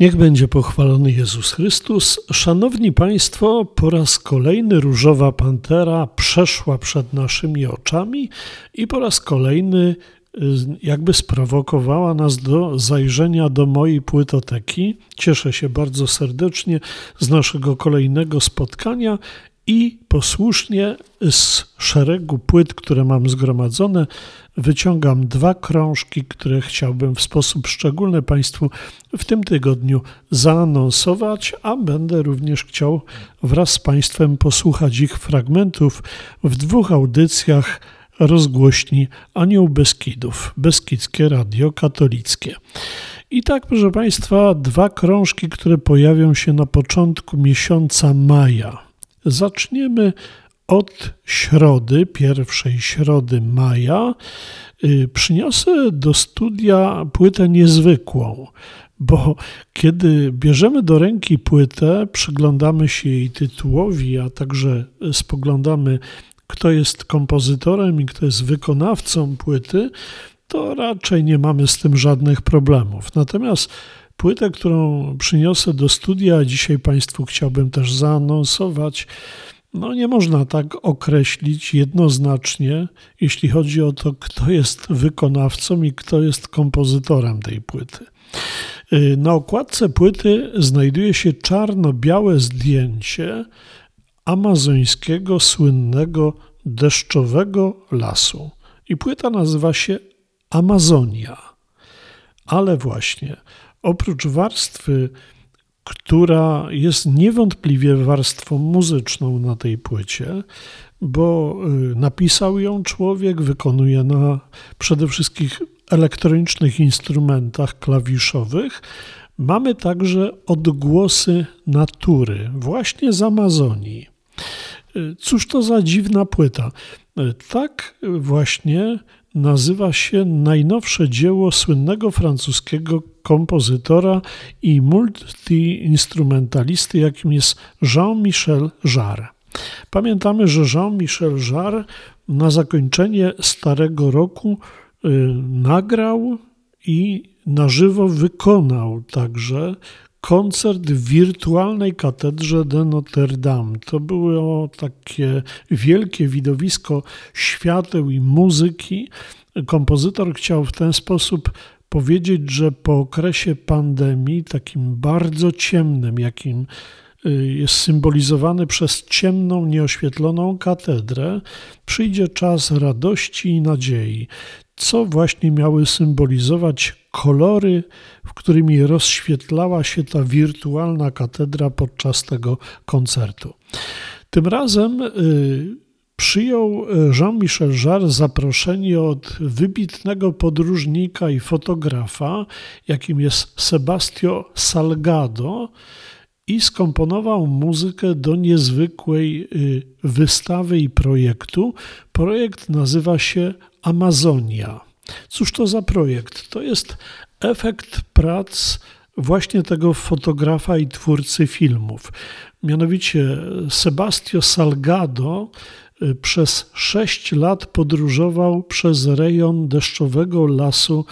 Niech będzie pochwalony Jezus Chrystus. Szanowni Państwo, po raz kolejny różowa pantera przeszła przed naszymi oczami i po raz kolejny y, jakby sprowokowała nas do zajrzenia do mojej płytoteki. Cieszę się bardzo serdecznie z naszego kolejnego spotkania i posłusznie z szeregu płyt, które mam zgromadzone, wyciągam dwa krążki, które chciałbym w sposób szczególny Państwu w tym tygodniu zaanonsować, a będę również chciał wraz z Państwem posłuchać ich fragmentów w dwóch audycjach rozgłośni Anioł Beskidów, Beskidzkie Radio Katolickie. I tak, proszę Państwa, dwa krążki, które pojawią się na początku miesiąca maja. Zaczniemy od środy, pierwszej środy maja. Y, przyniosę do studia płytę niezwykłą, bo kiedy bierzemy do ręki płytę, przyglądamy się jej tytułowi, a także spoglądamy, kto jest kompozytorem i kto jest wykonawcą płyty, to raczej nie mamy z tym żadnych problemów. Natomiast Płytę, którą przyniosę do studia, dzisiaj Państwu chciałbym też zaanonsować, no nie można tak określić jednoznacznie, jeśli chodzi o to, kto jest wykonawcą i kto jest kompozytorem tej płyty. Y, na okładce płyty znajduje się czarno-białe zdjęcie amazońskiego słynnego deszczowego lasu. I płyta nazywa się Amazonia. Ale właśnie oprócz warstwy, która jest niewątpliwie warstwą muzyczną na tej płycie, bo y, napisał ją człowiek, wykonuje na przede wszystkim elektronicznych instrumentach klawiszowych. Mamy także odgłosy natury, właśnie z Amazonii. Y, cóż to za dziwna płyta? Y, tak właśnie nazywa się najnowsze dzieło słynnego francuskiego kompozytora i multiinstrumentalisty, jakim jest Jean-Michel Jarre. Pamiętamy, że Jean-Michel Jarre na zakończenie starego roku y, nagrał i na żywo wykonał także koncert w wirtualnej katedrze de Notre Dame. To było takie wielkie widowisko świateł i muzyki. Kompozytor chciał w ten sposób powiedzieć, że po okresie pandemii, takim bardzo ciemnym, jakim y, jest symbolizowany przez ciemną, nieoświetloną katedrę, przyjdzie czas radości i nadziei, co właśnie miały symbolizować kolory, w którymi rozświetlała się ta wirtualna katedra podczas tego koncertu. Tym razem y, przyjął Jean-Michel Jarre zaproszenie od wybitnego podróżnika i fotografa, jakim jest Sebastio Salgado, i skomponował muzykę do niezwykłej y, wystawy i projektu. Projekt nazywa się Amazonia. Cóż to za projekt? To jest efekt prac właśnie tego fotografa i twórcy filmów. Mianowicie Sebastio Salgado y, przez sześć lat podróżował przez rejon deszczowego lasu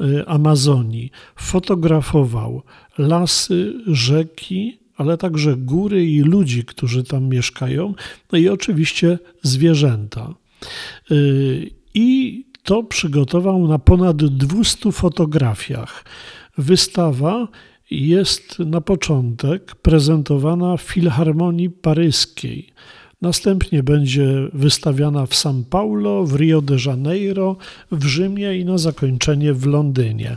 y, Amazonii. Fotografował lasy, rzeki, ale także góry i ludzi, którzy tam mieszkają, no i oczywiście zwierzęta. I to przygotował na ponad 200 fotografiach. Wystawa jest na początek prezentowana w Filharmonii Paryskiej. Następnie będzie wystawiana w São Paulo, w Rio de Janeiro, w Rzymie i na zakończenie w Londynie.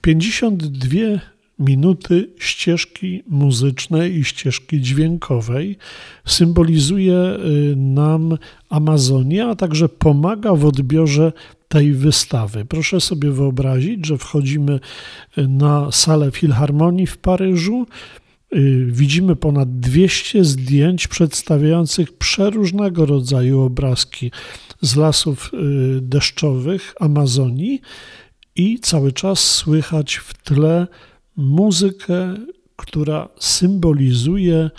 52 minuty ścieżki muzycznej i ścieżki dźwiękowej symbolizuje y, nam Amazonię, a także pomaga w odbiorze tej wystawy. Proszę sobie wyobrazić, że wchodzimy y, na salę Filharmonii w Paryżu Y, widzimy ponad 200 zdjęć przedstawiających przeróżnego rodzaju obrazki z lasów deszczowych Amazonii i cały czas słychać w tle muzykę, która symbolizuje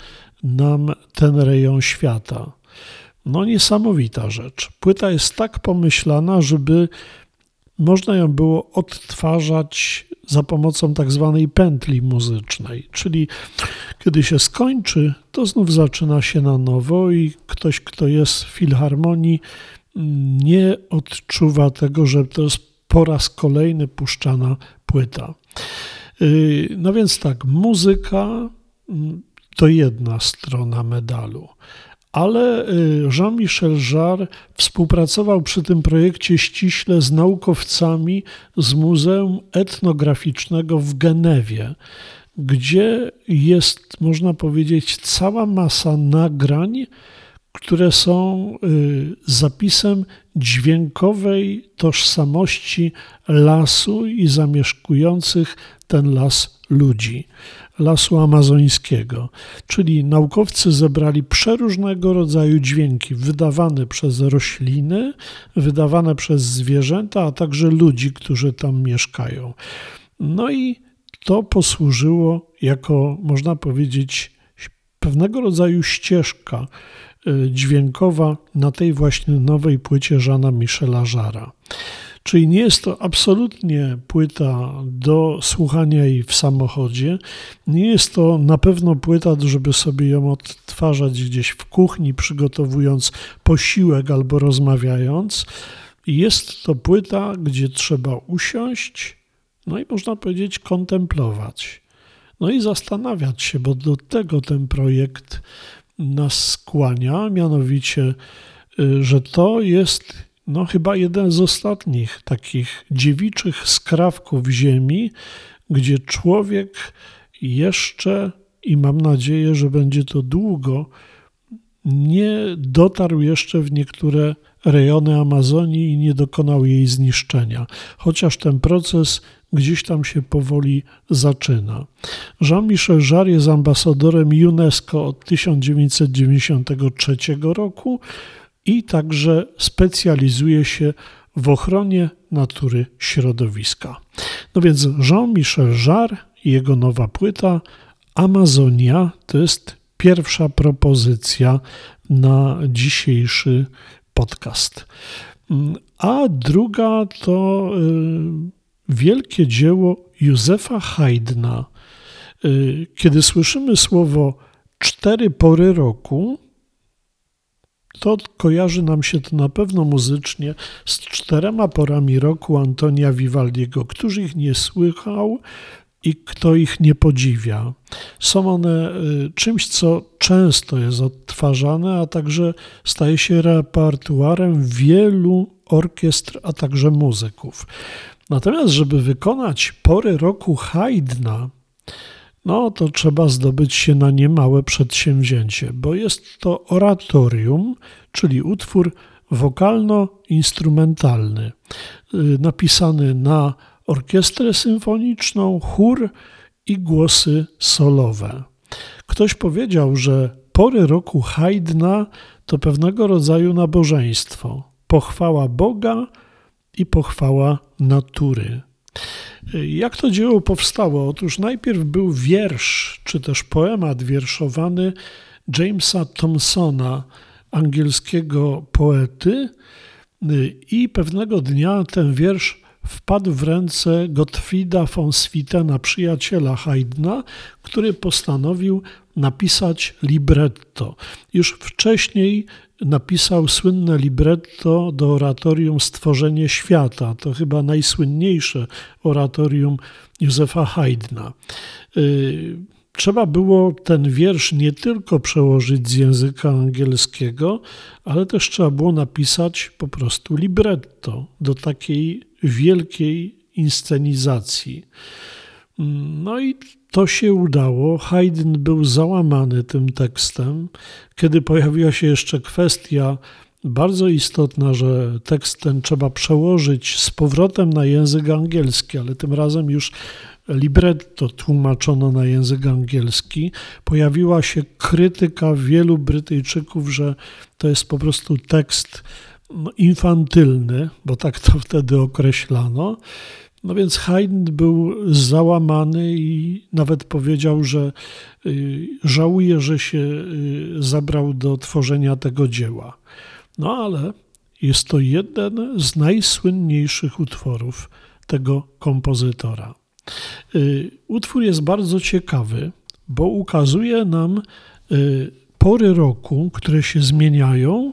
nam ten rejon świata. No, niesamowita rzecz. Płyta jest tak pomyślana, żeby można ją było odtwarzać za pomocą tak zwanej pętli muzycznej, czyli kiedy się skończy, to znów zaczyna się na nowo i ktoś, kto jest w filharmonii, nie odczuwa tego, że to jest po raz kolejny puszczana płyta. Y, no więc tak, muzyka mm, to jedna strona medalu. Ale y, Jean-Michel Jarre współpracował przy tym projekcie ściśle z naukowcami z Muzeum Etnograficznego w Genewie, gdzie jest, można powiedzieć, cała masa nagrań, które są y, zapisem dźwiękowej tożsamości lasu i zamieszkujących ten las ludzi, lasu amazońskiego. Czyli naukowcy zebrali przeróżnego rodzaju dźwięki wydawane przez rośliny, wydawane przez zwierzęta, a także ludzi, którzy tam mieszkają. No i to posłużyło jako, można powiedzieć, pewnego rodzaju ścieżka dźwiękowa na tej właśnie nowej płycie Żana Michela Żara. Czyli nie jest to absolutnie płyta do słuchania jej w samochodzie. Nie jest to na pewno płyta, żeby sobie ją odtwarzać gdzieś w kuchni, przygotowując posiłek albo rozmawiając. Jest to płyta, gdzie trzeba usiąść, no i można powiedzieć kontemplować. No i zastanawiać się, bo do tego ten projekt nas skłania, mianowicie, y, że to jest no chyba jeden z ostatnich takich dziewiczych skrawków ziemi, gdzie człowiek jeszcze, i mam nadzieję, że będzie to długo, nie dotarł jeszcze w niektóre rejony Amazonii i nie dokonał jej zniszczenia, chociaż ten proces gdzieś tam się powoli zaczyna. Jean-Michel Jarre jest ambasadorem UNESCO od 1993 roku i także specjalizuje się w ochronie natury środowiska. No więc Jean-Michel Jarre i jego nowa płyta Amazonia to jest pierwsza propozycja na dzisiejszy podcast. A druga to y, wielkie dzieło Józefa Haydna. Y, kiedy słyszymy słowo cztery pory roku, to kojarzy nam się to na pewno muzycznie z czterema porami roku Antonia Vivaldiego. Któż ich nie słychał i kto ich nie podziwia? Są one y, czymś, co często jest odtwarzane, a także staje się repertuarem wielu orkiestr, a także muzyków. Natomiast, żeby wykonać pory roku Haydna, no to trzeba zdobyć się na niemałe przedsięwzięcie, bo jest to oratorium, czyli utwór wokalno-instrumentalny, y, napisany na orkiestrę symfoniczną, chór i głosy solowe. Ktoś powiedział, że pory roku Haydna to pewnego rodzaju nabożeństwo, pochwała Boga i pochwała natury. Jak to dzieło powstało? Otóż najpierw był wiersz, czy też poemat wierszowany Jamesa Thompsona, angielskiego poety, i pewnego dnia ten wiersz wpadł w ręce Gottfrieda von Swietena, przyjaciela Haydna, który postanowił napisać libretto. Już wcześniej napisał słynne libretto do oratorium Stworzenie Świata. To chyba najsłynniejsze oratorium Józefa Haydna. Y, trzeba było ten wiersz nie tylko przełożyć z języka angielskiego, ale też trzeba było napisać po prostu libretto do takiej wielkiej inscenizacji. No i to się udało. Haydn był załamany tym tekstem. Kiedy pojawiła się jeszcze kwestia bardzo istotna, że tekst ten trzeba przełożyć z powrotem na język angielski, ale tym razem już libretto tłumaczono na język angielski. Pojawiła się krytyka wielu Brytyjczyków, że to jest po prostu tekst no, infantylny, bo tak to wtedy określano. No więc Haydn był załamany i nawet powiedział, że y, żałuje, że się y, zabrał do tworzenia tego dzieła. No ale jest to jeden z najsłynniejszych utworów tego kompozytora. Y, utwór jest bardzo ciekawy, bo ukazuje nam pory roku, które się zmieniają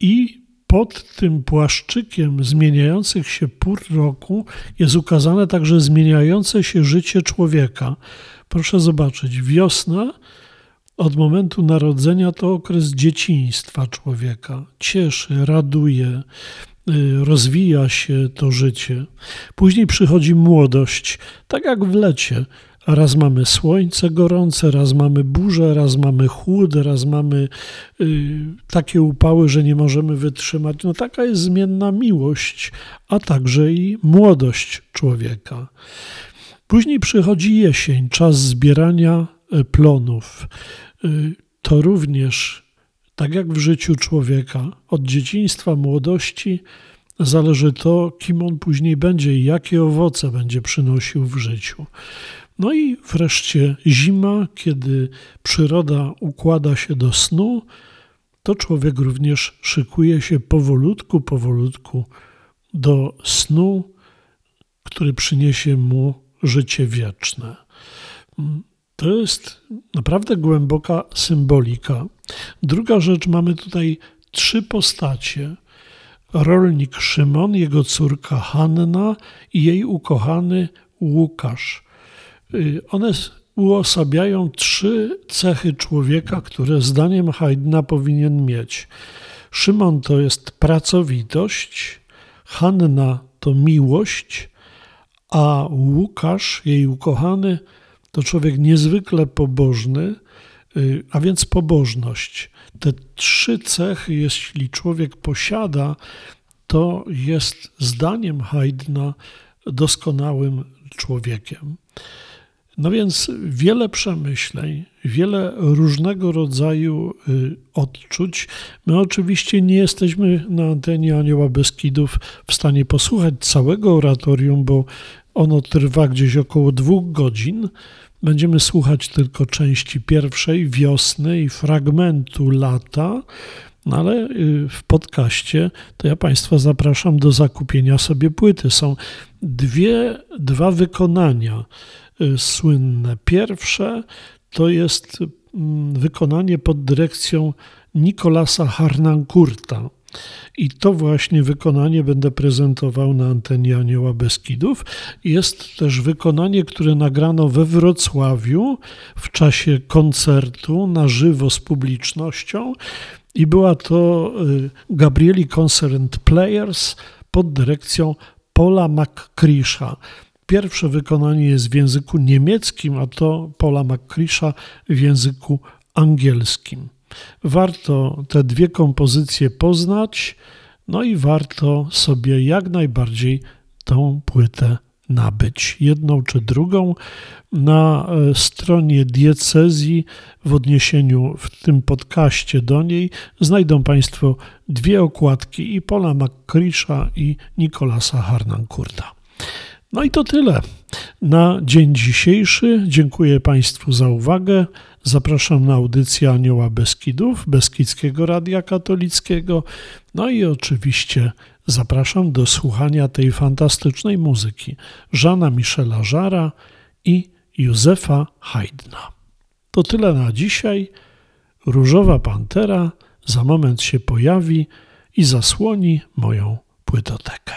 i pod tym płaszczykiem zmieniających się pór roku jest ukazane także zmieniające się życie człowieka. Proszę zobaczyć, wiosna od momentu narodzenia to okres dzieciństwa człowieka. Cieszy, raduje, y, rozwija się to życie. Później przychodzi młodość, tak jak w lecie. Raz mamy słońce gorące, raz mamy burzę, raz mamy chłód, raz mamy y, takie upały, że nie możemy wytrzymać. No taka jest zmienna miłość, a także i młodość człowieka. Później przychodzi jesień, czas zbierania y, plonów. Y, to również, tak jak w życiu człowieka, od dzieciństwa, młodości zależy to, kim on później będzie i jakie owoce będzie przynosił w życiu. No i wreszcie zima, kiedy przyroda układa się do snu, to człowiek również szykuje się powolutku, powolutku do snu, który przyniesie mu życie wieczne. To jest naprawdę głęboka symbolika. Druga rzecz, mamy tutaj trzy postacie. Rolnik Szymon, jego córka Hanna i jej ukochany Łukasz. Y, one uosabiają trzy cechy człowieka, które zdaniem Haydna powinien mieć. Szymon to jest pracowitość, Hanna to miłość, a Łukasz, jej ukochany, to człowiek niezwykle pobożny, y, a więc pobożność. Te trzy cechy, jeśli człowiek posiada, to jest zdaniem Haydna doskonałym człowiekiem. No więc wiele przemyśleń, wiele różnego rodzaju y, odczuć. My oczywiście nie jesteśmy na antenie Anioła Beskidów w stanie posłuchać całego oratorium, bo ono trwa gdzieś około dwóch godzin. Będziemy słuchać tylko części pierwszej, wiosny i fragmentu lata. No ale y, w podcaście to ja Państwa zapraszam do zakupienia sobie płyty. Są dwie, dwa wykonania Y, słynne. Pierwsze to jest mm, wykonanie pod dyrekcją Nikolasa Harnankurta. I to właśnie wykonanie będę prezentował na antenie Anioła Beskidów. Jest też wykonanie, które nagrano we Wrocławiu w czasie koncertu na żywo z publicznością. I była to y, Gabrieli Concert Players pod dyrekcją Paula McCrisha. Pierwsze wykonanie jest w języku niemieckim, a to Paula McCrisha w języku angielskim. Warto te dwie kompozycje poznać, no i warto sobie jak najbardziej tą płytę nabyć. Jedną czy drugą na e, stronie diecezji w odniesieniu w tym podcaście do niej znajdą Państwo dwie okładki i Paula McCrisha i Nikolasa Harnankurta. No i to tyle na dzień dzisiejszy. Dziękuję Państwu za uwagę. Zapraszam na audycję Anioła Beskidów, Beskidzkiego Radia Katolickiego. No i oczywiście zapraszam do słuchania tej fantastycznej muzyki Żana Michela Żara i Józefa Haydna. To tyle na dzisiaj. Różowa Pantera za moment się pojawi i zasłoni moją płytotekę.